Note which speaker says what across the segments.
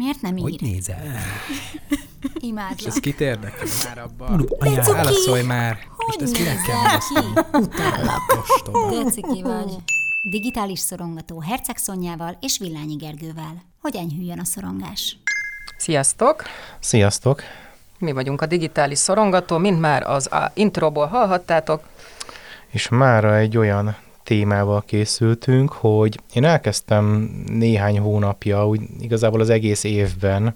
Speaker 1: Miért nem
Speaker 2: Hogy
Speaker 1: ír?
Speaker 2: nézel? És
Speaker 1: Imádlak.
Speaker 2: ez kit érdekel már abban? Válaszolj már!
Speaker 1: Hogy
Speaker 2: Most ezt kinek kell
Speaker 1: nézel
Speaker 2: válaszolni?
Speaker 1: ki? Utállak.
Speaker 2: Ostoba.
Speaker 1: De ciki vagy. Digitális szorongató Herceg Szonyával és Villányi Gergővel. Hogy enyhüljön a szorongás?
Speaker 3: Sziasztok!
Speaker 4: Sziasztok!
Speaker 3: Mi vagyunk a digitális szorongató, mint már az a introból hallhattátok.
Speaker 4: És mára egy olyan témával készültünk, hogy én elkezdtem néhány hónapja, úgy igazából az egész évben,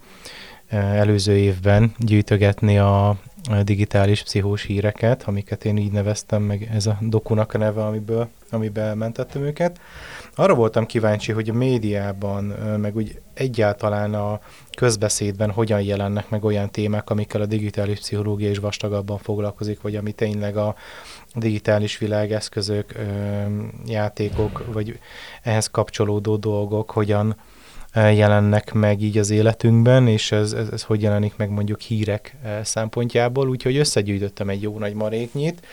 Speaker 4: előző évben gyűjtögetni a digitális pszichós híreket, amiket én így neveztem, meg ez a dokunak a neve, amiből, amiben mentettem őket. Arra voltam kíváncsi, hogy a médiában, meg úgy egyáltalán a közbeszédben hogyan jelennek meg olyan témák, amikkel a digitális pszichológia is vastagabban foglalkozik, vagy ami tényleg a digitális világ eszközök, játékok, vagy ehhez kapcsolódó dolgok hogyan jelennek meg így az életünkben, és ez, ez, ez hogy jelenik meg mondjuk hírek szempontjából, úgyhogy összegyűjtöttem egy jó nagy maréknyit,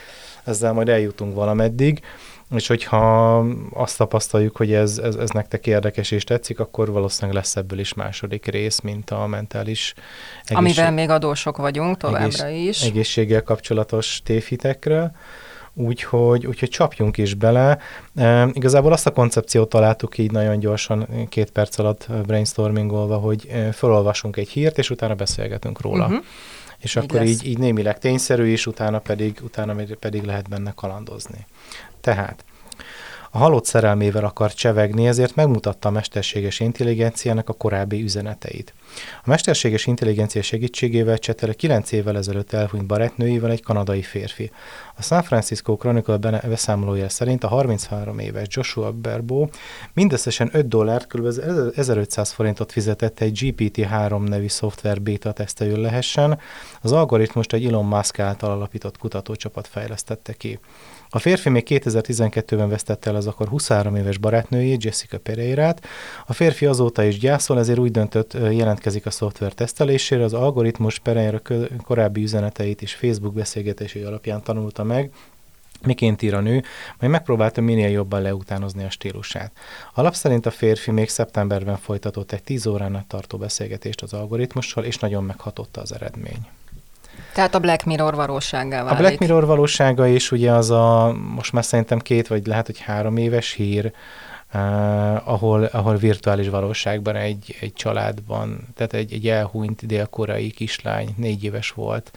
Speaker 4: ezzel majd eljutunk valameddig, és hogyha azt tapasztaljuk, hogy ez, ez, ez nektek érdekes és tetszik, akkor valószínűleg lesz ebből is második rész, mint a mentális
Speaker 3: Amivel még adósok vagyunk továbbra is.
Speaker 4: egészséggel kapcsolatos tévhitekről. Úgyhogy, úgyhogy csapjunk is bele. E, igazából azt a koncepciót találtuk így nagyon gyorsan, két perc alatt brainstormingolva, hogy felolvasunk egy hírt, és utána beszélgetünk róla. Uh-huh. És
Speaker 3: Így
Speaker 4: akkor
Speaker 3: lesz.
Speaker 4: így, így némileg tényszerű, és utána pedig, utána pedig lehet benne kalandozni. Tehát a halott szerelmével akar csevegni, ezért megmutatta a mesterséges intelligenciának a korábbi üzeneteit. A mesterséges intelligencia segítségével csetel 9 évvel ezelőtt elhunyt barátnőjével egy kanadai férfi. A San Francisco Chronicle beszámolója szerint a 33 éves Joshua Berbo mindösszesen 5 dollárt, kb. 1500 forintot fizetett egy GPT-3 nevű szoftver beta tesztelő lehessen. Az algoritmust egy Elon Musk által alapított kutatócsapat fejlesztette ki. A férfi még 2012-ben vesztette el az akkor 23 éves barátnőjét, Jessica Pereirát. A férfi azóta is gyászol, ezért úgy döntött, ö, jelentkezik a szoftver tesztelésére. Az algoritmus Pereira korábbi üzeneteit és Facebook beszélgetései alapján tanulta meg, miként ír a nő, majd megpróbálta minél jobban leutánozni a stílusát. Alap szerint a férfi még szeptemberben folytatott egy 10 órán át tartó beszélgetést az algoritmussal, és nagyon meghatotta az eredmény.
Speaker 3: Tehát a Black Mirror valóságá
Speaker 4: A
Speaker 3: válik.
Speaker 4: Black Mirror valósága is ugye az a, most már szerintem két, vagy lehet, hogy három éves hír, uh, ahol, ahol virtuális valóságban egy, egy családban, tehát egy, egy elhunyt dél-koreai kislány, négy éves volt.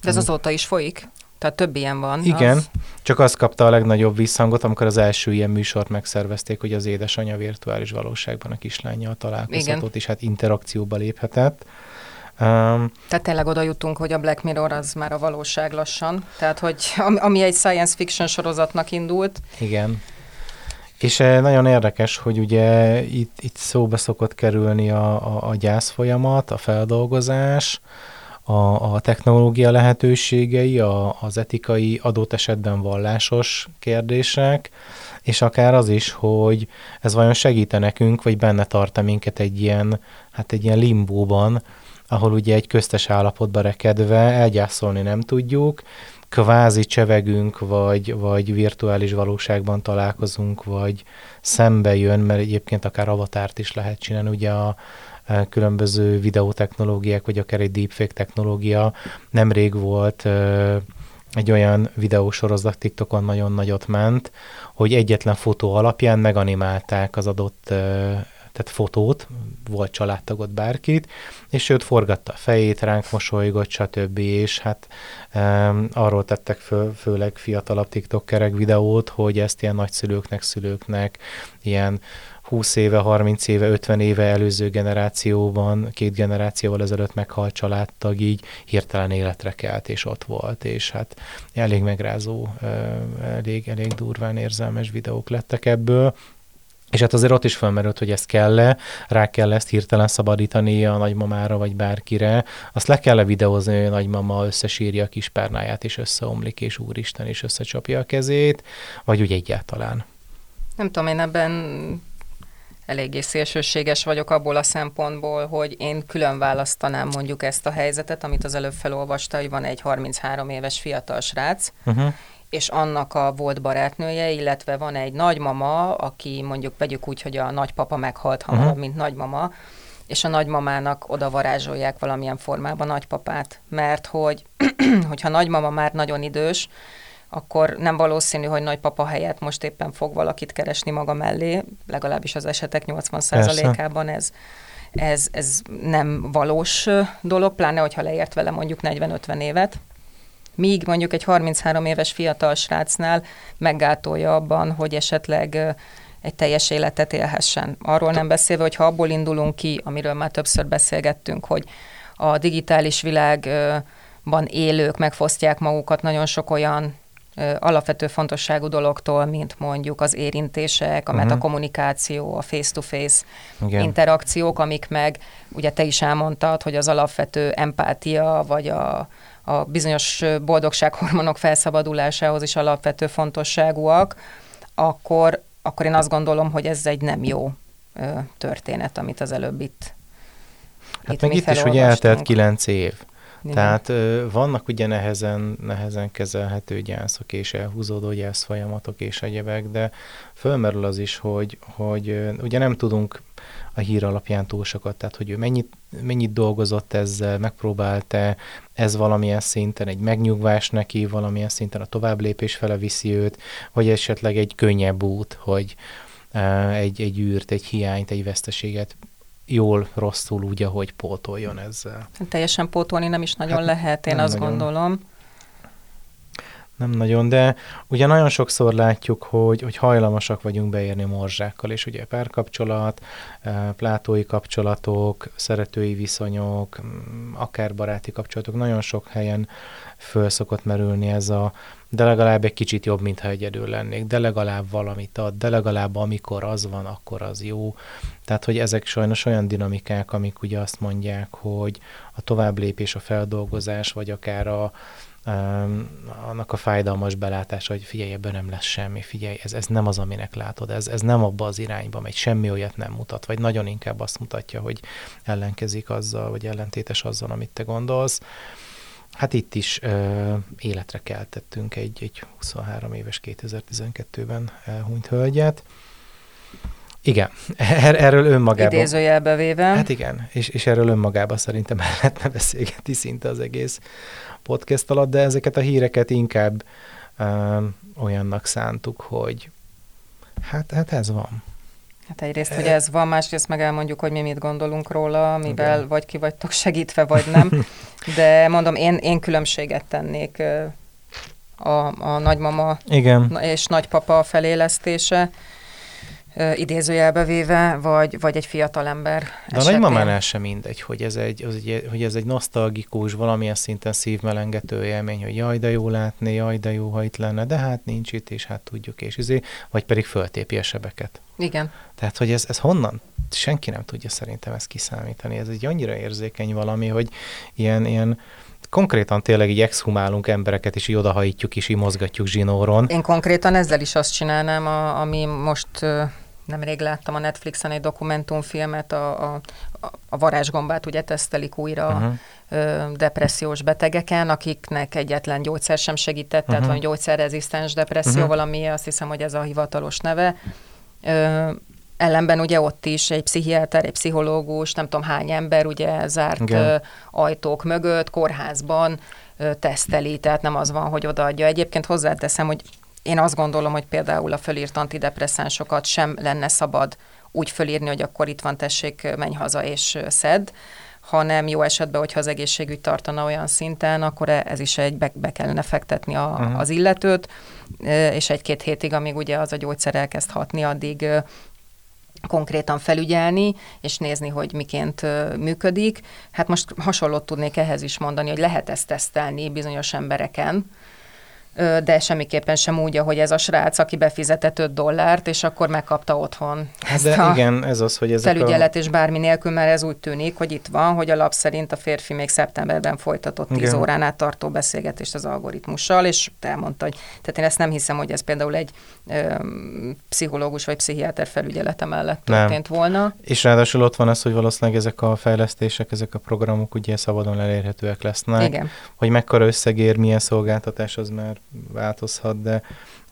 Speaker 3: De ez azóta is folyik? Tehát több ilyen van.
Speaker 4: Igen,
Speaker 3: Az...
Speaker 4: csak az kapta a legnagyobb visszhangot, amikor az első ilyen műsort megszervezték, hogy az édesanyja virtuális valóságban a kislányjal találkozhatott,
Speaker 3: Igen.
Speaker 4: és hát interakcióba léphetett. Um,
Speaker 3: Tehát tényleg oda jutunk, hogy a Black Mirror az már a valóság lassan. Tehát, hogy ami egy science fiction sorozatnak indult,
Speaker 4: Igen. És eh, nagyon érdekes, hogy ugye itt, itt szóba szokott kerülni a, a, a gyász folyamat, a feldolgozás, a, a technológia lehetőségei, a, az etikai, adott esetben vallásos kérdések, és akár az is, hogy ez vajon segít nekünk, vagy benne tart minket egy ilyen, hát egy ilyen limbóban, ahol ugye egy köztes állapotba rekedve elgyászolni nem tudjuk, kvázi csevegünk, vagy, vagy virtuális valóságban találkozunk, vagy szembe jön, mert egyébként akár avatárt is lehet csinálni, ugye a, a különböző videótechnológiák, vagy akár egy deepfake technológia. Nemrég volt ö, egy olyan videósorozat TikTokon nagyon nagyot ment, hogy egyetlen fotó alapján meganimálták az adott ö, tehát fotót, volt családtagot bárkit, és őt forgatta a fejét, ránk mosolygott, stb. És hát um, arról tettek föl, főleg fiatalabb TikTokerek videót, hogy ezt ilyen nagyszülőknek, szülőknek, ilyen 20 éve, 30 éve, 50 éve előző generációban, két generációval ezelőtt meghalt családtag így hirtelen életre kelt, és ott volt, és hát elég megrázó, elég, elég durván érzelmes videók lettek ebből. És hát azért ott is felmerült, hogy ezt kell-e, rá kell ezt hirtelen szabadítani a nagymamára vagy bárkire, azt le kell-e videózni, hogy a nagymama összesírja a kis párnáját, és összeomlik, és úristen is összecsapja a kezét, vagy úgy egyáltalán.
Speaker 3: nem tudom, én ebben eléggé szélsőséges vagyok abból a szempontból, hogy én külön választanám mondjuk ezt a helyzetet, amit az előbb felolvasta, hogy van egy 33 éves fiatal srác,
Speaker 4: Uh-huh.
Speaker 3: És annak a volt barátnője, illetve van egy nagymama, aki mondjuk vegyük úgy, hogy a nagypapa meghalt hamarabb,
Speaker 4: Mhm.
Speaker 3: mint nagymama, és a nagymamának oda varázsolják valamilyen formában nagypapát, mert hogy, hogyha nagymama már nagyon idős, akkor nem valószínű, hogy nagypapa helyett most éppen fog valakit keresni maga mellé, legalábbis az esetek 80%-ában ez, ez, ez nem valós dolog, pláne, hogyha leért vele mondjuk 40-50 évet. Míg mondjuk egy 33 éves fiatal srácnál meggátolja abban, hogy esetleg egy teljes életet élhessen. Arról nem beszélve, hogy ha abból indulunk ki, amiről már többször beszélgettünk, hogy a digitális világban élők megfosztják magukat nagyon sok olyan alapvető fontosságú dologtól, mint mondjuk az érintések, a uh-huh. metakommunikáció, a face-to-face Igen. interakciók, amik meg, ugye te is elmondtad, hogy az alapvető empátia, vagy a, a bizonyos boldogsághormonok felszabadulásához is alapvető fontosságúak, akkor, akkor én azt gondolom, hogy ez egy nem jó történet, amit az előbb itt
Speaker 4: Hát itt meg itt is ugye eltelt kilenc év. Igen. Tehát ö, vannak ugye nehezen, nehezen kezelhető gyászok és elhúzódó gyász folyamatok és egyebek, de fölmerül az is, hogy, hogy ö, ugye nem tudunk a hír alapján túl sokat, tehát hogy ő mennyit, mennyit dolgozott ezzel, megpróbálta ez valamilyen szinten egy megnyugvás neki, valamilyen szinten a tovább lépés fele viszi őt, vagy esetleg egy könnyebb út, hogy egy, egy űrt, egy hiányt, egy veszteséget jól, rosszul úgy, ahogy pótoljon ezzel.
Speaker 3: Teljesen pótolni nem is nagyon hát, lehet, én azt nagyon. gondolom.
Speaker 4: Nem nagyon, de ugye nagyon sokszor látjuk, hogy, hogy hajlamosak vagyunk beérni morzsákkal, és ugye párkapcsolat, eh, plátói kapcsolatok, szeretői viszonyok, mm, akár baráti kapcsolatok, nagyon sok helyen föl szokott merülni ez a, de legalább egy kicsit jobb, mintha egyedül lennék, de legalább valamit ad, de legalább amikor az van, akkor az jó. Tehát, hogy ezek sajnos olyan dinamikák, amik ugye azt mondják, hogy a továbblépés, a feldolgozás, vagy akár a, um, annak a fájdalmas belátása, hogy figyelj, ebben nem lesz semmi, figyelj, ez, ez nem az, aminek látod, ez, ez nem abba az irányba megy, semmi olyat nem mutat, vagy nagyon inkább azt mutatja, hogy ellenkezik azzal, vagy ellentétes azzal, amit te gondolsz. Hát itt is ö, életre keltettünk egy, egy 23 éves 2012-ben elhunyt hölgyet. Igen, er, erről önmagában.
Speaker 3: Idézőjelbe véve.
Speaker 4: Hát igen, és, és erről önmagában szerintem el lehetne beszélgetni szinte az egész podcast alatt, de ezeket a híreket inkább ö, olyannak szántuk, hogy hát, hát ez van.
Speaker 3: Hát egyrészt, hogy ez van, másrészt meg elmondjuk, hogy mi mit gondolunk róla, mivel okay. vagy ki vagytok segítve, vagy nem. De mondom, én, én különbséget tennék a, a nagymama
Speaker 4: Igen.
Speaker 3: és nagypapa felélesztése, idézőjelbe véve, vagy, vagy egy fiatal ember
Speaker 4: De esetén. a nagymamánál sem mindegy, hogy ez, egy, az egy, hogy ez egy nosztalgikus, valamilyen szinten szívmelengető élmény, hogy jaj, de jó látni, jaj, de jó, ha itt lenne, de hát nincs itt, és hát tudjuk, és izé, vagy pedig föltépi a sebeket.
Speaker 3: Igen.
Speaker 4: Tehát, hogy ez, ez honnan? Senki nem tudja szerintem ezt kiszámítani. Ez egy annyira érzékeny valami, hogy ilyen, ilyen konkrétan tényleg így exhumálunk embereket, és így odahajítjuk, és így mozgatjuk zsinóron.
Speaker 3: Én konkrétan ezzel is azt csinálnám, a, ami most nemrég láttam a Netflixen egy dokumentumfilmet, a, a, a varázsgombát ugye tesztelik újra uh-huh. ö, depressziós betegeken, akiknek egyetlen gyógyszer sem segített, uh-huh. tehát van gyógyszerrezisztens depresszió, uh-huh. valami, azt hiszem, hogy ez a hivatalos neve. Ö, ellenben ugye ott is egy pszichiáter, egy pszichológus, nem tudom hány ember ugye zárt Igen. ajtók mögött, kórházban teszteli, tehát nem az van, hogy odaadja. Egyébként hozzáteszem, hogy én azt gondolom, hogy például a fölírt antidepresszánsokat sem lenne szabad úgy fölírni, hogy akkor itt van, tessék, menj haza és szedd, hanem jó esetben, hogyha az egészségügy tartana olyan szinten, akkor e- ez is egy be, be kellene fektetni a, uh-huh. az illetőt, és egy-két hétig, amíg ugye az a gyógyszer elkezd hatni, addig konkrétan felügyelni, és nézni, hogy miként működik. Hát most hasonlót tudnék ehhez is mondani, hogy lehet ezt tesztelni bizonyos embereken, de semmiképpen sem úgy, ahogy ez a srác, aki befizetett 5 dollárt, és akkor megkapta otthon
Speaker 4: hát ezt de a igen, ez az, hogy ezek
Speaker 3: felügyelet a... és bármi nélkül, mert ez úgy tűnik, hogy itt van, hogy a lap szerint a férfi még szeptemberben folytatott 10 igen. órán át tartó beszélgetést az algoritmussal, és elmondta, hogy tehát én ezt nem hiszem, hogy ez például egy ö, pszichológus vagy pszichiáter felügyelete mellett történt nem. volna.
Speaker 4: És ráadásul ott van az, hogy valószínűleg ezek a fejlesztések, ezek a programok ugye szabadon elérhetőek lesznek.
Speaker 3: Igen.
Speaker 4: Hogy mekkora összegér, milyen szolgáltatás, az már változhat, de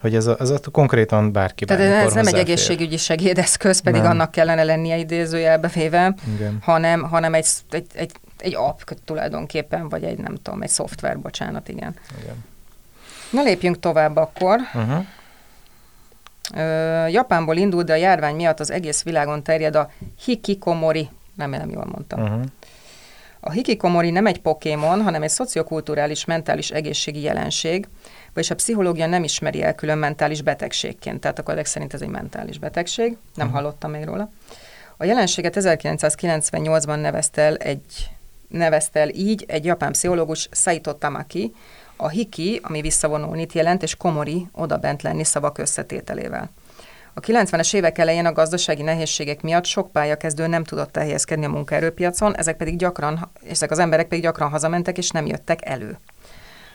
Speaker 4: hogy ez a, ez a konkrétan bárki
Speaker 3: Tehát ez nem egy egészségügyi segédeszköz, pedig
Speaker 4: Nem.
Speaker 3: annak kellene lennie idézőjelbe véve,
Speaker 4: Igen.
Speaker 3: hanem, hanem egy, egy, egy, egy app tulajdonképpen, vagy egy nem tudom, egy szoftver, bocsánat, igen.
Speaker 4: Igen.
Speaker 3: Na lépjünk tovább akkor.
Speaker 4: Uh-huh.
Speaker 3: Ö, Japánból indult, de a járvány miatt az egész világon terjed a hikikomori. Remélem jól mondtam.
Speaker 4: Uh-huh.
Speaker 3: A hikikomori nem egy pokémon, hanem egy szociokulturális mentális egészségi jelenség, vagyis a pszichológia nem ismeri el külön mentális betegségként. Tehát akkor ezek szerint ez egy mentális betegség. Nem
Speaker 4: Mhm.
Speaker 3: hallottam még róla. A jelenséget 1998-ban nevezte el, egy, nevezte el így egy japán pszichológus Saito Tamaki, a hiki, ami visszavonulnit jelent, és komori, odabent lenni szavak összetételével. A 90-es évek elején a gazdasági nehézségek miatt sok pályakezdő nem tudott elhelyezkedni a munkaerőpiacon, ezek pedig gyakran, ezek az emberek pedig gyakran hazamentek és nem jöttek elő.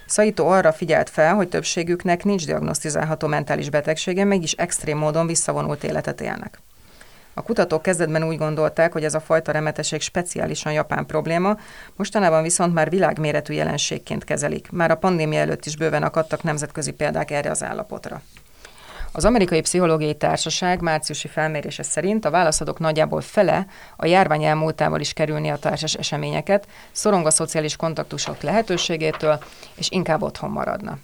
Speaker 3: Saito arra figyelt fel, hogy többségüknek nincs diagnosztizálható mentális betegsége, mégis extrém módon visszavonult életet élnek. A kutatók kezdetben úgy gondolták, hogy ez a fajta remetesség speciálisan japán probléma, mostanában viszont már világméretű jelenségként kezelik. Már a pandémia előtt is bőven akadtak nemzetközi példák erre az állapotra. Az Amerikai Pszichológiai Társaság márciusi felmérése szerint a válaszadók nagyjából fele a járvány elmúltával is kerülni a társas eseményeket, szorong a szociális kontaktusok lehetőségétől, és inkább otthon maradna.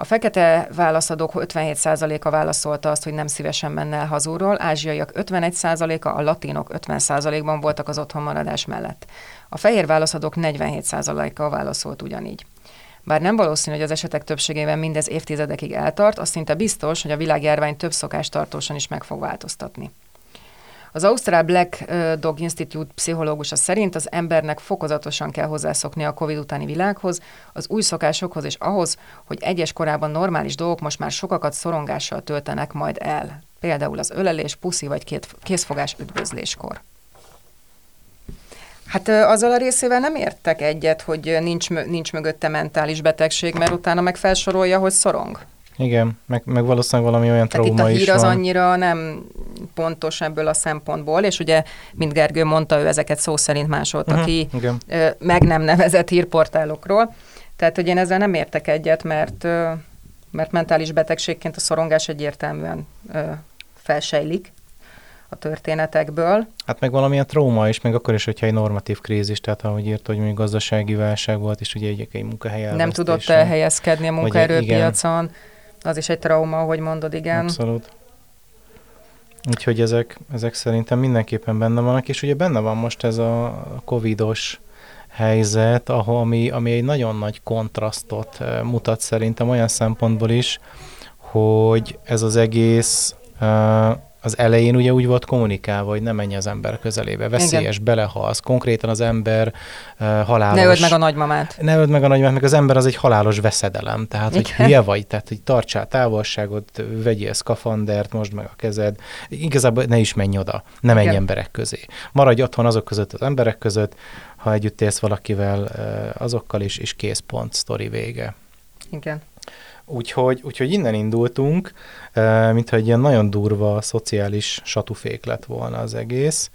Speaker 3: A fekete válaszadók 57%-a válaszolta azt, hogy nem szívesen menne el hazúról, ázsiaiak 51%-a, a latinok 50%-ban voltak az otthonmaradás mellett. A fehér válaszadók 47%-a válaszolt ugyanígy. Bár nem valószínű, hogy az esetek többségében mindez évtizedekig eltart, az szinte biztos, hogy a világjárvány több szokást tartósan is meg fog változtatni. Az Ausztrál Black Dog Institute pszichológusa szerint az embernek fokozatosan kell hozzászokni a COVID utáni világhoz, az új szokásokhoz és ahhoz, hogy egyes korában normális dolgok most már sokakat szorongással töltenek majd el. Például az ölelés, puszi vagy két, készfogás üdvözléskor. Hát azzal a részével nem értek egyet, hogy nincs, nincs mögötte mentális betegség, mert utána meg felsorolja, hogy szorong.
Speaker 4: Igen, meg, meg valószínűleg valami olyan
Speaker 3: Tehát itt a
Speaker 4: trauma is
Speaker 3: hír az
Speaker 4: van.
Speaker 3: annyira nem pontos ebből a szempontból, és ugye, mint Gergő mondta, ő ezeket szó szerint másolta
Speaker 4: Mhm,
Speaker 3: ki
Speaker 4: Igen.
Speaker 3: meg nem nevezett hírportálokról. Tehát, hogy én ezzel nem értek egyet, mert, mert mentális betegségként a szorongás egyértelműen felsejlik a történetekből.
Speaker 4: Hát meg valamilyen trauma is, meg akkor is, hogyha egy normatív krízis, tehát ahogy írt, hogy mondjuk gazdasági válság volt, és ugye egy, egy munkahely
Speaker 3: Nem tudott elhelyezkedni a munkaerőpiacon. Az is egy trauma, ahogy mondod, igen.
Speaker 4: Abszolút. Úgyhogy ezek, ezek szerintem mindenképpen benne vannak, és ugye benne van most ez a covidos helyzet, ahol, ami, ami egy nagyon nagy kontrasztot eh, mutat szerintem olyan szempontból is, hogy ez az egész eh, az elején ugye úgy volt kommunikálva, hogy ne menj az ember közelébe, veszélyes,
Speaker 3: Igen.
Speaker 4: belehalsz, konkrétan az ember uh, halálos.
Speaker 3: Ne öld meg a nagymamát.
Speaker 4: Ne öld meg a nagymát, meg az ember az egy halálos veszedelem, tehát hogy
Speaker 3: Igen.
Speaker 4: hülye vagy, tehát hogy tartsál távolságot, vegyél szkafandert, most meg a kezed, igazából ne is menj oda, ne menj
Speaker 3: Igen.
Speaker 4: emberek közé. Maradj otthon azok között az emberek között, ha együtt élsz valakivel, azokkal is, és kész pont, sztori vége.
Speaker 3: Igen.
Speaker 4: Úgyhogy, úgyhogy innen indultunk, mintha egy ilyen nagyon durva szociális satufék lett volna az egész,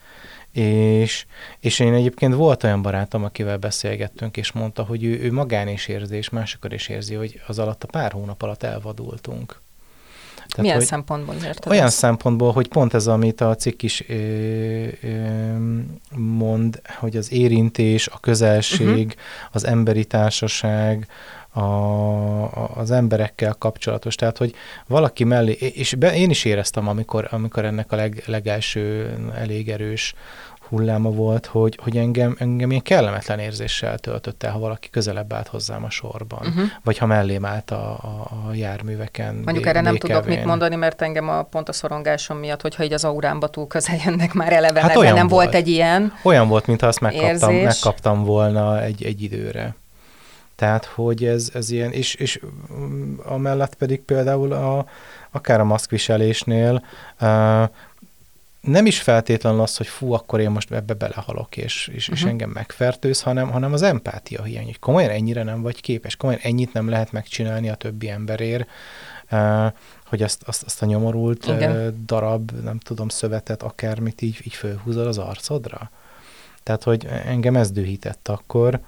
Speaker 4: és, és én egyébként volt olyan barátom, akivel beszélgettünk, és mondta, hogy ő, ő magán is érzi, és másokkal is érzi, hogy az alatt a pár hónap alatt elvadultunk. Tehát,
Speaker 3: Milyen
Speaker 4: hogy
Speaker 3: szempontból érted
Speaker 4: olyan
Speaker 3: ezt?
Speaker 4: szempontból, hogy pont ez, amit a cikk is ö, ö, mond, hogy az érintés, a közelség, uh-huh. az emberi társaság, a, az emberekkel kapcsolatos. Tehát, hogy valaki mellé, és be, én is éreztem, amikor, amikor ennek a leg, legelső elég erős hulláma volt, hogy, hogy engem, engem ilyen kellemetlen érzéssel töltött el, ha valaki közelebb állt hozzám a sorban,
Speaker 3: Uh-huh.
Speaker 4: vagy ha mellém állt a, a, a járműveken.
Speaker 3: Mondjuk erre nem tudok mit mondani, mert engem a pont a szorongásom miatt, hogyha így az aurámba túl közel jönnek már eleve,
Speaker 4: Hát
Speaker 3: hát
Speaker 4: olyan
Speaker 3: nem volt.
Speaker 4: volt.
Speaker 3: egy ilyen.
Speaker 4: Olyan volt, mintha azt megkaptam,
Speaker 3: Érzés.
Speaker 4: megkaptam volna egy, egy időre. Tehát, hogy ez, ez ilyen, és, és mm, amellett pedig például a, akár a maszkviselésnél uh, nem is feltétlenül az, hogy fú, akkor én most ebbe belehalok, és, és, uh-huh. és
Speaker 3: Mhm.
Speaker 4: engem megfertőz, hanem, hanem az empátia hiány, hogy komolyan ennyire nem vagy képes, komolyan ennyit nem lehet megcsinálni a többi emberért, uh, hogy azt, azt, azt a nyomorult
Speaker 3: Igen.
Speaker 4: uh, darab, nem tudom, szövetet, akármit így, így fölhúzod az arcodra. Tehát, hogy engem ez dühített akkor,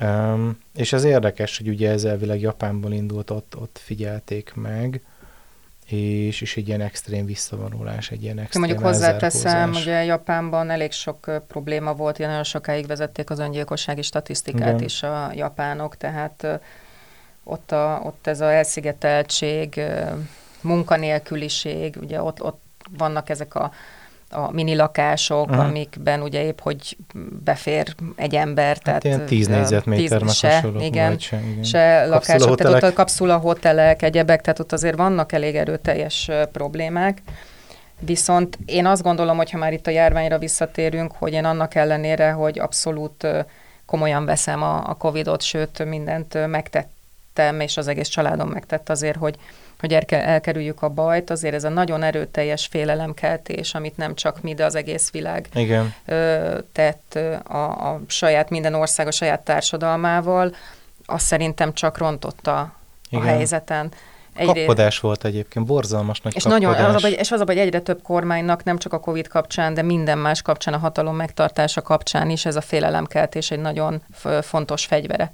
Speaker 4: Um, és ez érdekes, hogy ugye ez elvileg Japánból indult, ott, ott figyelték meg, és, és egy ilyen extrém visszavonulás, egy ilyen extrém
Speaker 3: Mondjuk hozzáteszem, ugye Japánban elég sok probléma volt, ilyen nagyon sokáig vezették az öngyilkossági statisztikát Igen. is a japánok, tehát ott, a, ott ez a elszigeteltség, munkanélküliség, ugye ott, ott vannak ezek a a mini lakások, uh-huh. amikben ugye épp, hogy befér egy ember. Hát tehát
Speaker 4: ilyen 10 négyzetméter
Speaker 3: tíz, se, igen, se, igen. se lakások, tehát ott a kapszula hotelek, egyebek, tehát ott azért vannak elég erőteljes problémák. Viszont én azt gondolom, hogy ha már itt a járványra visszatérünk, hogy én annak ellenére, hogy abszolút komolyan veszem a, a Covid-ot, sőt mindent megtettem, és az egész családom megtett azért, hogy hogy elkerüljük a bajt, azért ez a nagyon erőteljes félelemkeltés, amit nem csak mi, de az egész világ
Speaker 4: Igen.
Speaker 3: tett a, a saját, minden ország a saját társadalmával, azt szerintem csak rontotta Igen. a helyzeten.
Speaker 4: Egyrészt, kapkodás volt egyébként, borzalmas nagy
Speaker 3: és
Speaker 4: kapkodás.
Speaker 3: Nagyon, az a, és az a, hogy egyre több kormánynak, nem csak a Covid kapcsán, de minden más kapcsán, a hatalom megtartása kapcsán is ez a félelemkeltés egy nagyon fontos fegyvere.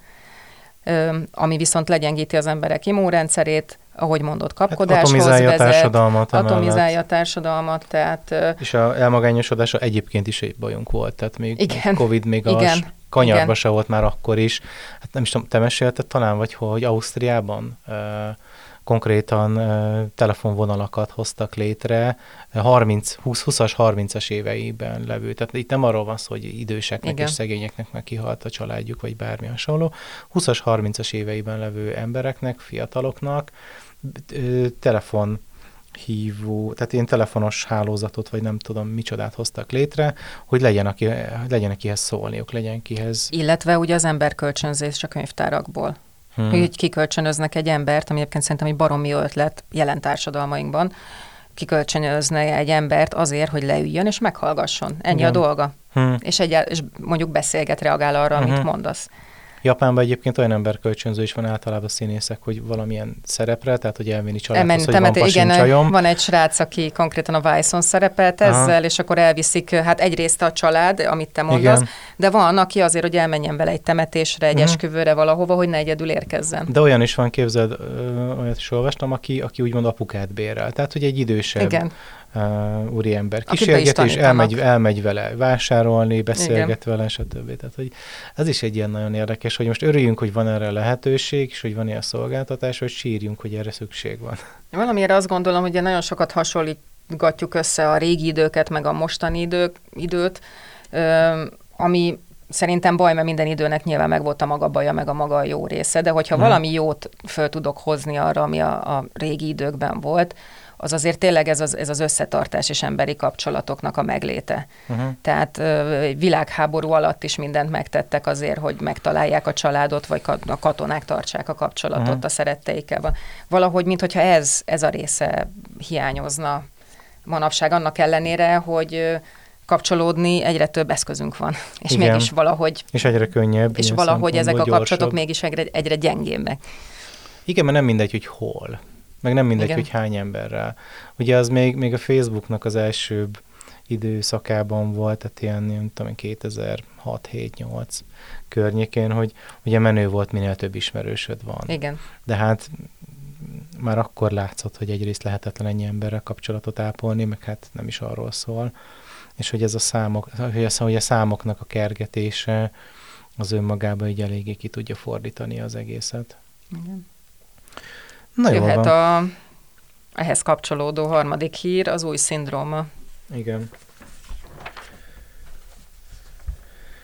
Speaker 3: Ami viszont legyengíti az emberek immunrendszerét, ahogy mondott, hát kapkodáshoz hát atomizálja vezet, a társadalmat. Atomizálja a társadalmat, tehát...
Speaker 4: És a elmagányosodása egyébként is egy bajunk volt, tehát még igen, Covid még igen, a kanyarba igen. se volt már akkor is. Hát nem is tudom, te mesélted talán, vagy hogy Ausztriában uh, konkrétan uh, telefonvonalakat hoztak létre 30, 20-as, 30-as éveiben levő. Tehát itt nem arról van szó, hogy időseknek Igen. és szegényeknek meg kihalt a családjuk, vagy bármi hasonló. 20-as, 30-as éveiben levő embereknek, fiataloknak telefon hívó, tehát ilyen telefonos hálózatot, vagy nem tudom micsodát hoztak létre, hogy legyen, aki, legyen akihez szólniuk, legyen kihez.
Speaker 3: Illetve ugye az emberkölcsönzés a könyvtárakból. Hmm. Hogy kikölcsönöznek egy embert, ami egyébként szerintem egy baromi ötlet jelen társadalmainkban, kikölcsönözne egy embert azért, hogy leüljön és meghallgasson. Ennyi Igen. a dolga. Hmm. És, egy, és mondjuk beszélget, reagál arra, amit hmm. mondasz.
Speaker 4: Japánban egyébként olyan emberkölcsönző is van általában színészek, hogy valamilyen szerepre, tehát hogy elvinni családhoz, hogy van igen, csajom.
Speaker 3: van egy srác, aki konkrétan a Vice-on szerepelt ezzel, Aha. és akkor elviszik, hát egyrészt a család, amit te mondasz, igen. de van, aki azért, hogy elmenjen vele egy temetésre, egy uh-huh. esküvőre valahova, hogy ne egyedül érkezzen.
Speaker 4: De olyan is van, képzeld, olyat is olvastam, aki, aki úgymond apukát bérel. Tehát, hogy egy idősebb igen uh, úriember kísérget, és elmegy, elmegy vele vásárolni, beszélget Igen. vele, stb. Tehát, hogy ez is egy ilyen nagyon érdekes, hogy most örüljünk, hogy van erre lehetőség, és hogy van ilyen szolgáltatás, vagy sírjunk, hogy erre szükség van.
Speaker 3: Valamire azt gondolom, hogy nagyon sokat hasonlítgatjuk össze a régi időket, meg a mostani idők, időt, ami szerintem baj, mert minden időnek nyilván meg volt a maga baja, meg a maga jó része, de hogyha hmm. valami jót föl tudok hozni arra, ami a, a régi időkben volt, az azért tényleg ez az, ez az összetartás és emberi kapcsolatoknak a megléte. Uh-huh. Tehát világháború alatt is mindent megtettek azért, hogy megtalálják a családot, vagy a katonák tartsák a kapcsolatot uh-huh. a szeretteikkel. Valahogy, mintha ez, ez a része hiányozna manapság, annak ellenére, hogy kapcsolódni egyre több eszközünk van, és Igen. mégis valahogy...
Speaker 4: És egyre könnyebb.
Speaker 3: És valahogy ezek a kapcsolatok mégis egyre, egyre gyengébbek.
Speaker 4: Igen, mert nem mindegy, hogy hol meg nem mindegy, Igen. hogy hány emberrel. Ugye az még, még a Facebooknak az elsőbb időszakában volt, tehát ilyen, nem tudom, 2006-7-8 környékén, hogy ugye menő volt, minél több ismerősöd van.
Speaker 3: Igen.
Speaker 4: De hát már akkor látszott, hogy egyrészt lehetetlen ennyi emberrel kapcsolatot ápolni, meg hát nem is arról szól. És hogy ez a számok, hogy a, hogy a számoknak a kergetése az önmagában így eléggé ki tudja fordítani az egészet.
Speaker 3: Igen. Na Jöhet a ehhez kapcsolódó harmadik hír, az új szindróma.
Speaker 4: Igen.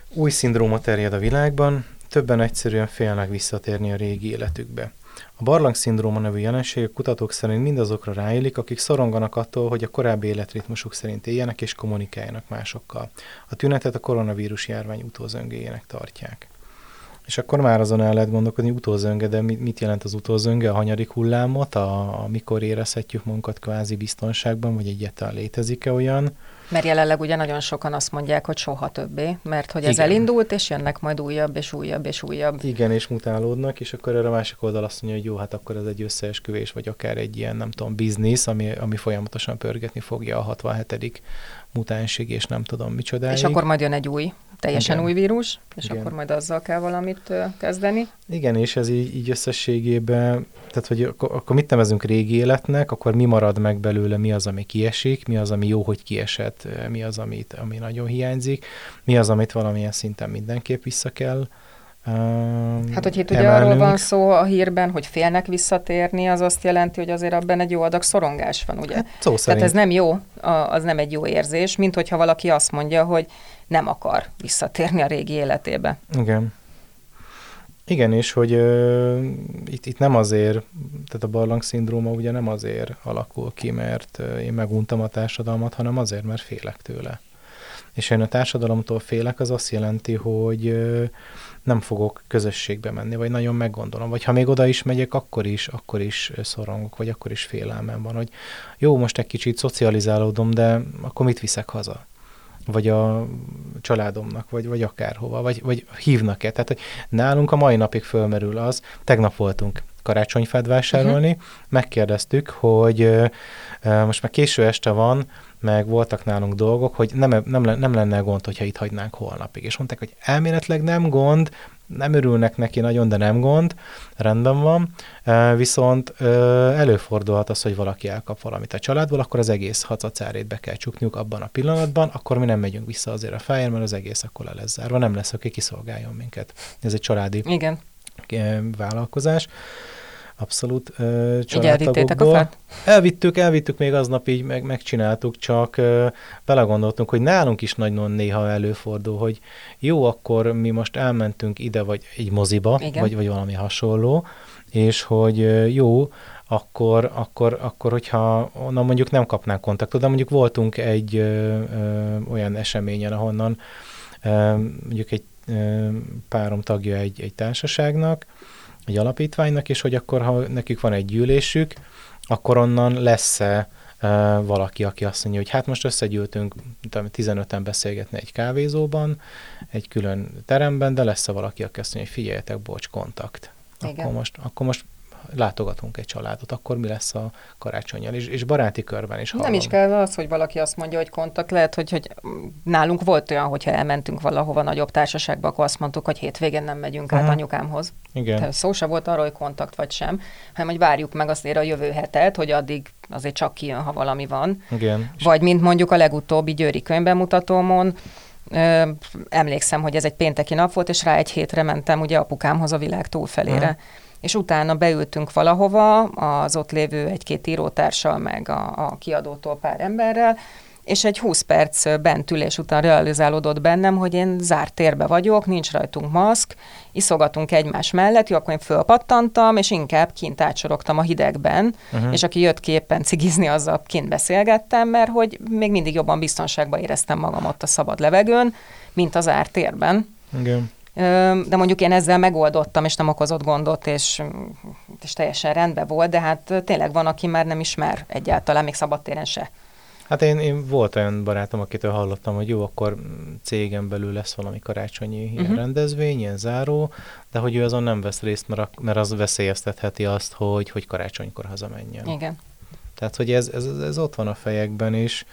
Speaker 4: Új szindróma terjed a világban, többen egyszerűen félnek visszatérni a régi életükbe. A barlang szindróma nevű jelenség a kutatók szerint mindazokra ráélik, akik szoronganak attól, hogy a korábbi életritmusuk szerint éljenek és kommunikáljanak másokkal. A tünetet a koronavírus járvány utózöngéjének tartják. És akkor már azon el lehet gondolkodni, utózönge, de mit jelent az utózönge, a hanyadik hullámot, a, amikor érezhetjük magunkat kvázi biztonságban, vagy egyáltalán létezik-e olyan?
Speaker 3: Mert jelenleg ugye nagyon sokan azt mondják, hogy soha többé, mert hogy ez
Speaker 4: Igen.
Speaker 3: elindult, és jönnek majd újabb, és újabb, és újabb.
Speaker 4: Igen, és mutálódnak, és akkor erre a másik oldal azt mondja, hogy jó, hát akkor ez egy összeesküvés, vagy akár egy ilyen, nem tudom, biznisz, ami, ami folyamatosan pörgetni fogja a 67. mutánsig, és nem tudom micsodáig.
Speaker 3: És akkor majd jön egy új, teljesen
Speaker 4: Igen.
Speaker 3: új vírus, és
Speaker 4: Igen.
Speaker 3: akkor majd azzal kell valamit kezdeni.
Speaker 4: Igen, és ez így, így összességében, tehát hogy akkor, akkor mit nevezünk régi életnek, akkor mi marad meg belőle, mi az, ami kiesik, mi az, ami jó, hogy kiesett, mi az, amit, ami nagyon hiányzik, mi az, amit valamilyen szinten mindenképp vissza kell
Speaker 3: Hát, hogy itt ugye arról van
Speaker 4: emelnünk.
Speaker 3: szó a hírben, hogy félnek visszatérni, az azt jelenti, hogy azért abban egy jó adag szorongás van, ugye?
Speaker 4: Hát, szó szerint.
Speaker 3: Tehát ez nem jó, az nem egy jó érzés, mint hogyha valaki azt mondja, hogy nem akar visszatérni a régi életébe.
Speaker 4: Igen. Igen, és hogy ö, itt, itt nem azért, tehát a barlang szindróma ugye nem azért alakul ki, mert én meguntam a társadalmat, hanem azért, mert félek tőle. És én a társadalomtól félek, az azt jelenti, hogy ö, nem fogok közösségbe menni, vagy nagyon meggondolom, vagy ha még oda is megyek, akkor is, akkor is szorongok, vagy akkor is félelmem van, hogy jó, most egy kicsit szocializálódom, de akkor mit viszek haza? vagy a családomnak, vagy, vagy akárhova, vagy, vagy hívnak-e. Tehát, hogy nálunk a mai napig fölmerül az, tegnap voltunk karácsonyfát vásárolni, uh-huh. megkérdeztük, hogy most már késő este van, meg voltak nálunk dolgok, hogy nem, nem, nem lenne gond, hogyha itt hagynánk holnapig. És mondták, hogy elméletileg nem gond, nem örülnek neki nagyon, de nem gond, rendben van, viszont előfordulhat az, hogy valaki elkap valamit a családból, akkor az egész hacacárét be kell csukniuk abban a pillanatban, akkor mi nem megyünk vissza azért a fájén, mert az egész akkor le lesz zárva, nem lesz, aki kiszolgáljon minket. Ez egy családi
Speaker 3: Igen,
Speaker 4: vállalkozás. Abszolút ö,
Speaker 3: a
Speaker 4: családtagokból.
Speaker 3: fát?
Speaker 4: Elvittük, elvittük még aznap így, meg, megcsináltuk, csak ö, belegondoltunk, hogy nálunk is nagyon néha előfordul, hogy jó, akkor mi most elmentünk ide, vagy egy moziba,
Speaker 3: Igen.
Speaker 4: vagy, vagy valami hasonló, és hogy ö, jó, akkor, akkor, akkor, hogyha onnan mondjuk nem kapnánk kontaktot, de mondjuk voltunk egy ö, ö, olyan eseményen, ahonnan ö, mondjuk egy ö, párom tagja egy, egy társaságnak, egy alapítványnak, és hogy akkor, ha nekik van egy gyűlésük, akkor onnan lesz-e valaki, aki azt mondja, hogy hát most összegyűltünk tudom, 15-en beszélgetni egy kávézóban, egy külön teremben, de lesz-e valaki, aki azt mondja, hogy figyeljetek, bocs, kontakt.
Speaker 3: Igen.
Speaker 4: Akkor most, akkor most látogatunk egy családot, akkor mi lesz a karácsonyjal, és, és baráti körben is hallom.
Speaker 3: Nem is kell az, hogy valaki azt mondja, hogy kontakt. Lehet, hogy, hogy nálunk volt olyan, hogyha elmentünk valahova nagyobb társaságba, akkor azt mondtuk, hogy hétvégén nem megyünk át
Speaker 4: Aha.
Speaker 3: anyukámhoz.
Speaker 4: Igen.
Speaker 3: Tehát szó se volt arról, hogy kontakt vagy sem, hanem hogy várjuk meg azért a jövő hetet, hogy addig azért csak kijön, ha valami van.
Speaker 4: Igen.
Speaker 3: Vagy mint mondjuk a legutóbbi Győri könyvbemutatómon, ö, emlékszem, hogy ez egy pénteki nap volt, és rá egy hétre mentem ugye apukámhoz a világ túlfelére.
Speaker 4: Aha.
Speaker 3: És utána beültünk valahova, az ott lévő egy-két írótársal, meg a, a kiadótól pár emberrel, és egy 20 perc bent ülés után realizálódott bennem, hogy én zárt térbe vagyok, nincs rajtunk maszk, iszogatunk egymás mellett, jó, akkor én fölpattantam, és inkább kint átsorogtam a hidegben,
Speaker 4: Mhm.
Speaker 3: és aki jött ki éppen cigizni, azzal kint beszélgettem, mert hogy még mindig jobban biztonságban éreztem magam ott a szabad levegőn, mint az zárt térben.
Speaker 4: Igen.
Speaker 3: De mondjuk én ezzel megoldottam, és nem okozott gondot, és, és teljesen rendben volt, de hát tényleg van, aki már nem ismer egyáltalán, még szabadtéren se.
Speaker 4: Hát én, én volt olyan barátom, akitől hallottam, hogy jó, akkor cégen belül lesz valami karácsonyi ilyen uh-huh. rendezvény, ilyen záró, de hogy ő azon nem vesz részt, mert, ak- mert az veszélyeztetheti azt, hogy, hogy karácsonykor hazamenjen.
Speaker 3: Igen.
Speaker 4: Tehát, hogy ez, ez, ez ott van a fejekben is,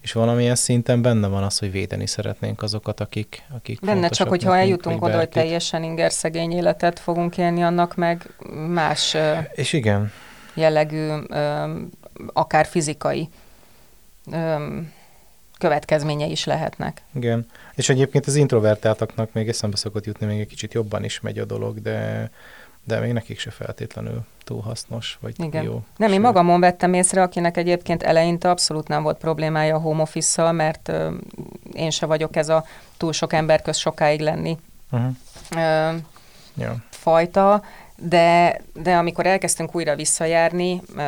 Speaker 4: és valamilyen szinten benne van az, hogy védeni szeretnénk azokat, akik, akik
Speaker 3: Benne csak, hogyha
Speaker 4: nekünk,
Speaker 3: eljutunk
Speaker 4: vagy
Speaker 3: oda, hogy teljesen inger szegény életet fogunk élni, annak meg más
Speaker 4: És igen,
Speaker 3: jellegű, akár fizikai következményei is lehetnek.
Speaker 4: igen. És egyébként az introvertáltaknak még eszembe szokott jutni, még egy kicsit jobban is megy a dolog, de, de még nekik se feltétlenül túl hasznos, vagy
Speaker 3: Igen.
Speaker 4: jó.
Speaker 3: Nem, én
Speaker 4: Sőt.
Speaker 3: magamon vettem észre, akinek egyébként eleinte abszolút nem volt problémája a home office mert ö, én se vagyok ez a túl sok ember köz sokáig lenni
Speaker 4: Uh-huh.
Speaker 3: ö,
Speaker 4: Ja.
Speaker 3: fajta, de, de amikor elkezdtünk újra visszajárni, ö,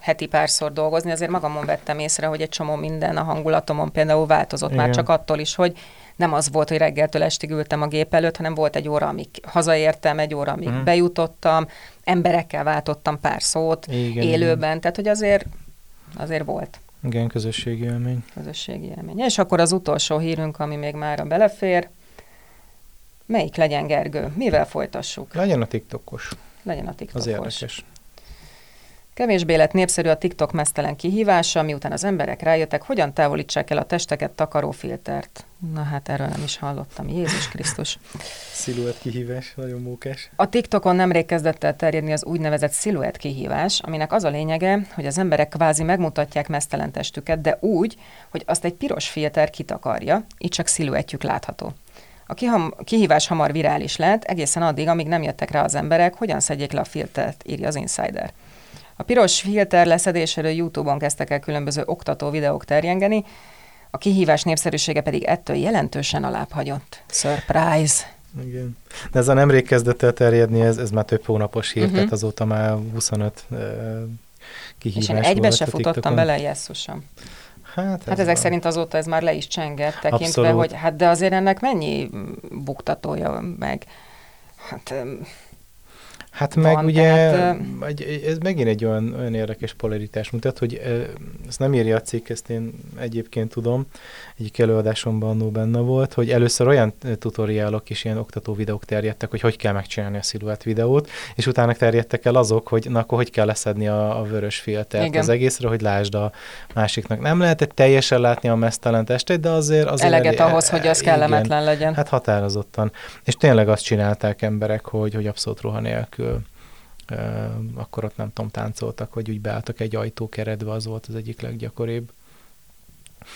Speaker 3: heti párszor dolgozni, azért magamon vettem észre, hogy egy csomó minden a hangulatomon például változott Igen. már csak attól is, hogy nem az volt, hogy reggeltől estig ültem a gép előtt, hanem volt egy óra, amíg hazaértem, egy óra, amíg
Speaker 4: Mhm.
Speaker 3: bejutottam, emberekkel váltottam pár szót,
Speaker 4: Igen,
Speaker 3: élőben, tehát hogy azért, azért volt.
Speaker 4: Igen, közösségi élmény.
Speaker 3: Közösségi élmény. És akkor az utolsó hírünk, ami még mára belefér. Melyik legyen, Gergő? Mivel folytassuk?
Speaker 4: Legyen a TikTokos.
Speaker 3: Legyen a
Speaker 4: Az
Speaker 3: TikTokos.
Speaker 4: érdekes.
Speaker 3: Kevésbé lett népszerű a TikTok mesztelen kihívása, miután az emberek rájöttek, hogyan távolítsák el a testeket takaró filtert. Na hát erről nem is hallottam. Jézus Krisztus.
Speaker 4: Sziluett kihívás, nagyon mókás.
Speaker 3: A TikTokon nemrég kezdett el terjedni az úgynevezett sziluett kihívás, aminek az a lényege, hogy az emberek kvázi megmutatják mesztelen testüket, de úgy, hogy azt egy piros filter kitakarja, így csak sziluettjük látható. A kiham- kihívás hamar virális lett, egészen addig, amíg nem jöttek rá az emberek, hogyan szedjék le a filtert, írja az Insider. A piros filter leszedéséről YouTube-on kezdtek el különböző oktató videók terjengeni, a kihívás népszerűsége pedig ettől jelentősen alább hagyott. Surprise!
Speaker 4: Igen. De ez a nemrég kezdett el terjedni, ez, ez már több hónapos hír,
Speaker 3: Mhm.
Speaker 4: tehát azóta már 25 uh, kihívás
Speaker 3: És én egybe se futottam bele, jesszusom.
Speaker 4: Hát,
Speaker 3: Hát
Speaker 4: ez
Speaker 3: ezek
Speaker 4: van.
Speaker 3: szerint azóta ez már le is csengett, tekintve,
Speaker 4: Abszolút.
Speaker 3: hogy hát de azért ennek mennyi buktatója meg. Hát öm,
Speaker 4: Hát meg
Speaker 3: van,
Speaker 4: ugye,
Speaker 3: tehát,
Speaker 4: egy, ez megint egy olyan, olyan érdekes polaritás mutat, hogy ö, ezt nem írja a cikk, ezt én egyébként tudom, egyik előadásomban annó benne volt, hogy először olyan tutoriálok és ilyen oktató videók terjedtek, hogy hogy kell megcsinálni a sziluett videót, és utána terjedtek el azok, hogy na akkor hogy kell leszedni a, a vörös filtert
Speaker 3: Igen.
Speaker 4: az egészre, hogy lásd a másiknak. Nem lehetett teljesen látni a mesztelen testét, de azért... azért
Speaker 3: eleget
Speaker 4: elég-
Speaker 3: ahhoz, hogy az
Speaker 4: igen.
Speaker 3: kellemetlen legyen.
Speaker 4: Hát határozottan. És tényleg azt csinálták emberek, hogy, hogy abszolút ruha nélkül akkor ott nem tudom, táncoltak, hogy úgy beálltak egy ajtókeretbe, az volt az egyik leggyakoribb.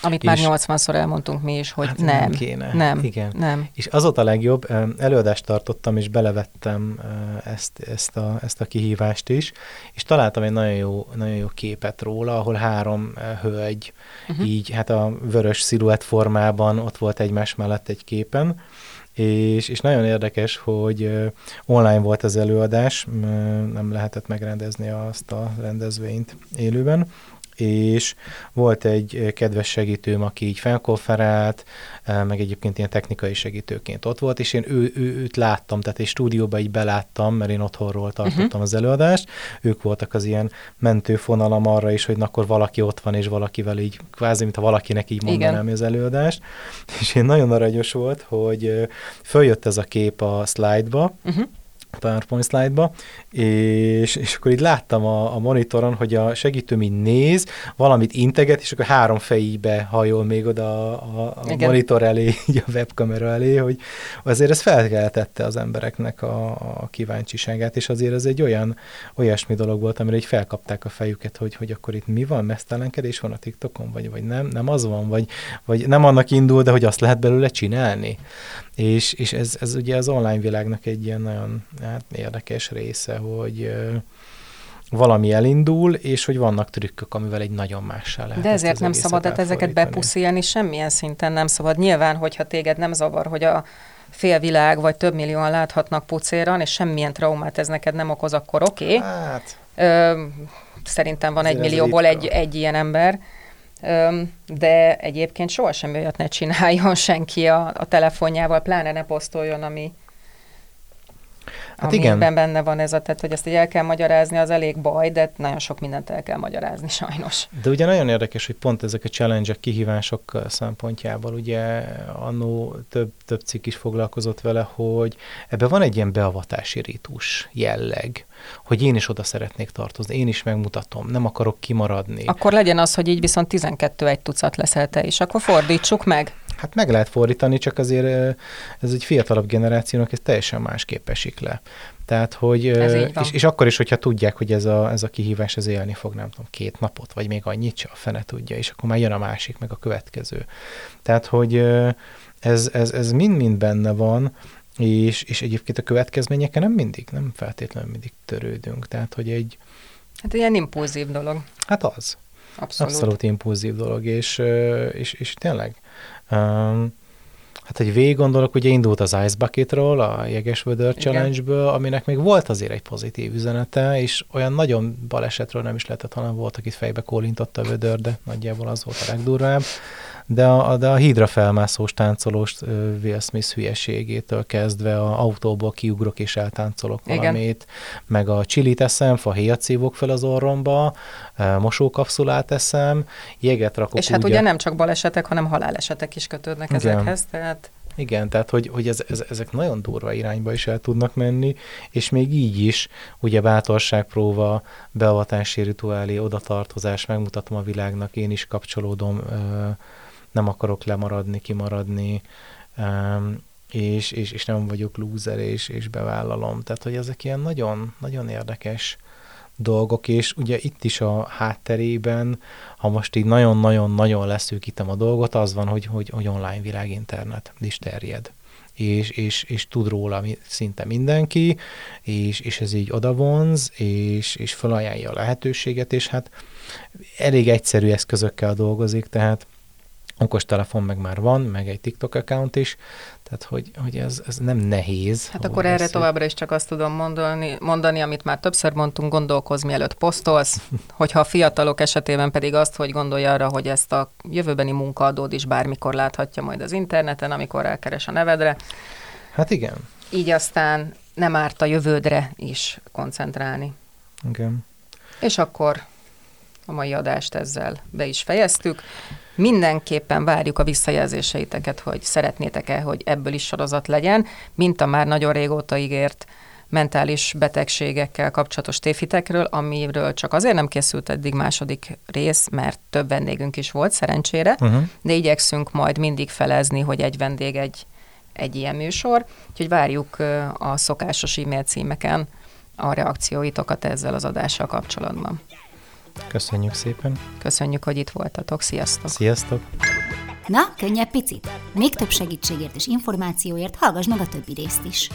Speaker 3: Amit már
Speaker 4: és-
Speaker 3: 80-szor elmondtunk mi is, hogy
Speaker 4: Hát
Speaker 3: nem.
Speaker 4: nem kéne.
Speaker 3: Nem.
Speaker 4: Igen.
Speaker 3: Nem.
Speaker 4: És az volt a legjobb, előadást tartottam, és belevettem ezt, ezt, a, ezt a kihívást is, és találtam egy nagyon jó, nagyon jó képet róla, ahol három hölgy
Speaker 3: Uh-huh.
Speaker 4: így hát a vörös sziluett formában ott volt egymás mellett egy képen, és, és nagyon érdekes, hogy online volt az előadás, nem lehetett megrendezni azt a rendezvényt élőben, és volt egy ö, kedves segítőm, aki így felkonferált, ö, meg egyébként ilyen technikai segítőként ott volt, és én ő, ő, őt láttam, tehát egy stúdióba így beláttam, mert én otthonról tartottam uh-huh. az előadást, ők voltak az ilyen mentőfonalam arra is, hogy na akkor valaki ott van, és valakivel így, kvázi, mintha valakinek így
Speaker 3: Igen.
Speaker 4: mondanám az előadást, és én nagyon aranyos volt, hogy ö, följött ez a kép a slide-ba,
Speaker 3: Uh-huh.
Speaker 4: PowerPoint slide-ba, és, és akkor így láttam a, a monitoron, hogy a segítőm így néz, valamit integet, és akkor három fejébe hajol még oda a, a,
Speaker 3: Igen.
Speaker 4: monitor elé, így a webkamera elé, hogy azért ez felkeltette az embereknek a, a kíváncsiságát, és azért ez egy olyan, olyasmi dolog volt, amire így felkapták a fejüket, hogy, hogy akkor itt mi van, mesztelenkedés van a TikTokon, vagy, vagy nem, nem az van, vagy, vagy nem annak indul, de hogy azt lehet belőle csinálni. És, és ez, ez ugye az online világnak egy ilyen nagyon hát, érdekes része, hogy valami elindul, és hogy vannak trükkök, amivel egy nagyon mássá lehet.
Speaker 3: De ezért nem szabad hát ezeket bepuszilni semmilyen szinten nem szabad. Nyilván, hogyha téged nem zavar, hogy a félvilág vagy több millióan láthatnak pucéran, és semmilyen traumát ez neked nem okoz, akkor oké. Okay.
Speaker 4: Hát,
Speaker 3: Szerintem van egy millióból egy, egy ilyen ember. Ö, de egyébként sohasem olyat ne csináljon senki a, a telefonjával, pláne ne posztoljon, ami,
Speaker 4: Hát igen.
Speaker 3: benne van ez a, tehát hogy ezt így el kell magyarázni, az elég baj, de nagyon sok mindent el kell magyarázni sajnos.
Speaker 4: De ugye nagyon érdekes, hogy pont ezek a challenge kihívások szempontjából, ugye annó több, több cikk is foglalkozott vele, hogy ebben van egy ilyen beavatási ritus jelleg, hogy én is oda szeretnék tartozni, én is megmutatom, nem akarok kimaradni.
Speaker 3: Akkor legyen az, hogy így viszont 12 egy tucat leszel te is, akkor fordítsuk meg.
Speaker 4: Hát meg lehet fordítani, csak azért ez egy fiatalabb generációnak ez teljesen másképp esik le. Tehát, hogy, és, és akkor is, hogyha tudják, hogy ez a, ez a kihívás ez élni fog, nem tudom, két napot, vagy még annyit se, a fene tudja, és akkor már jön a másik, meg a következő. Tehát, hogy ez, ez, ez mind-mind benne van, és, és egyébként a következményekkel nem mindig, nem feltétlenül mindig törődünk. Tehát, hogy egy,
Speaker 3: Hát ilyen impulzív dolog.
Speaker 4: hát az,
Speaker 3: Abszolút.
Speaker 4: Abszolút impulzív dolog, és, és, és tényleg. Um, hát, hogy végig gondolok, ugye indult az Ice Bucketról, a Jegesvödör
Speaker 3: Igen.
Speaker 4: Challenge-ből, aminek még volt azért egy pozitív üzenete, és olyan nagyon balesetről nem is lehetett, hanem volt, akit fejbe kólintott a vödör, de nagyjából az volt a legdurvább. De a, de a hídra felmászós táncolós Will Smith hülyeségétől kezdve a autóból kiugrok és eltáncolok
Speaker 3: Igen.
Speaker 4: valamit, meg a csilit eszem, fahéjat szívok fel az orromba, mosókapszulát eszem, jeget rakok
Speaker 3: És hát ugye
Speaker 4: a-
Speaker 3: nem csak balesetek, hanem halálesetek is kötődnek
Speaker 4: Igen.
Speaker 3: ezekhez, tehát
Speaker 4: Igen, tehát hogy, hogy ez, ez, ezek nagyon durva irányba is el tudnak menni, és még így is, ugye bátorságpróva, beavatási rituálé, odatartozás, megmutatom a világnak, én is kapcsolódom, ö, nem akarok lemaradni, kimaradni, és, és, és nem vagyok lúzer, és, és bevállalom. Tehát, hogy ezek ilyen nagyon, nagyon érdekes dolgok, és ugye itt is a hátterében, ha most így nagyon-nagyon-nagyon leszűkítem a dolgot, az van, hogy, hogy, hogy online világ internet is terjed. És, és, és tud róla szinte mindenki, és, és ez így odavonz, és, és felajánlja a lehetőséget, és hát elég egyszerű eszközökkel dolgozik, tehát okostelefon meg már van, meg egy TikTok account is, tehát hogy, hogy ez, ez nem nehéz.
Speaker 3: Hát akkor erre
Speaker 4: veszük.
Speaker 3: továbbra is csak azt tudom mondani, mondani, amit már többször mondtunk, gondolkozz mielőtt posztolsz, hogyha a fiatalok esetében pedig azt, hogy gondolj arra, hogy ezt a jövőbeni munkaadód is bármikor láthatja majd az interneten, amikor elkeres a nevedre,
Speaker 4: Hát igen,
Speaker 3: így aztán nem árt a jövődre is koncentrálni.
Speaker 4: igen.
Speaker 3: És akkor a mai adást ezzel be is fejeztük. Mindenképpen várjuk a visszajelzéseiteket, hogy szeretnétek-e, hogy ebből is sorozat legyen, mint a már nagyon régóta ígért mentális betegségekkel kapcsolatos tévhitekről, amiről csak azért nem készült eddig második rész, mert több vendégünk is volt, szerencsére,
Speaker 4: Uh-huh.
Speaker 3: de igyekszünk majd mindig felezni, hogy egy vendég egy, egy ilyen műsor, úgyhogy várjuk a szokásos e-mail címeken a reakcióitokat ezzel az adással kapcsolatban.
Speaker 4: Köszönjük szépen.
Speaker 3: Köszönjük, hogy itt voltatok. Sziasztok!
Speaker 4: Sziasztok!
Speaker 1: Na, könnyebb picit? Még több segítségért és információért hallgass meg a többi részt is.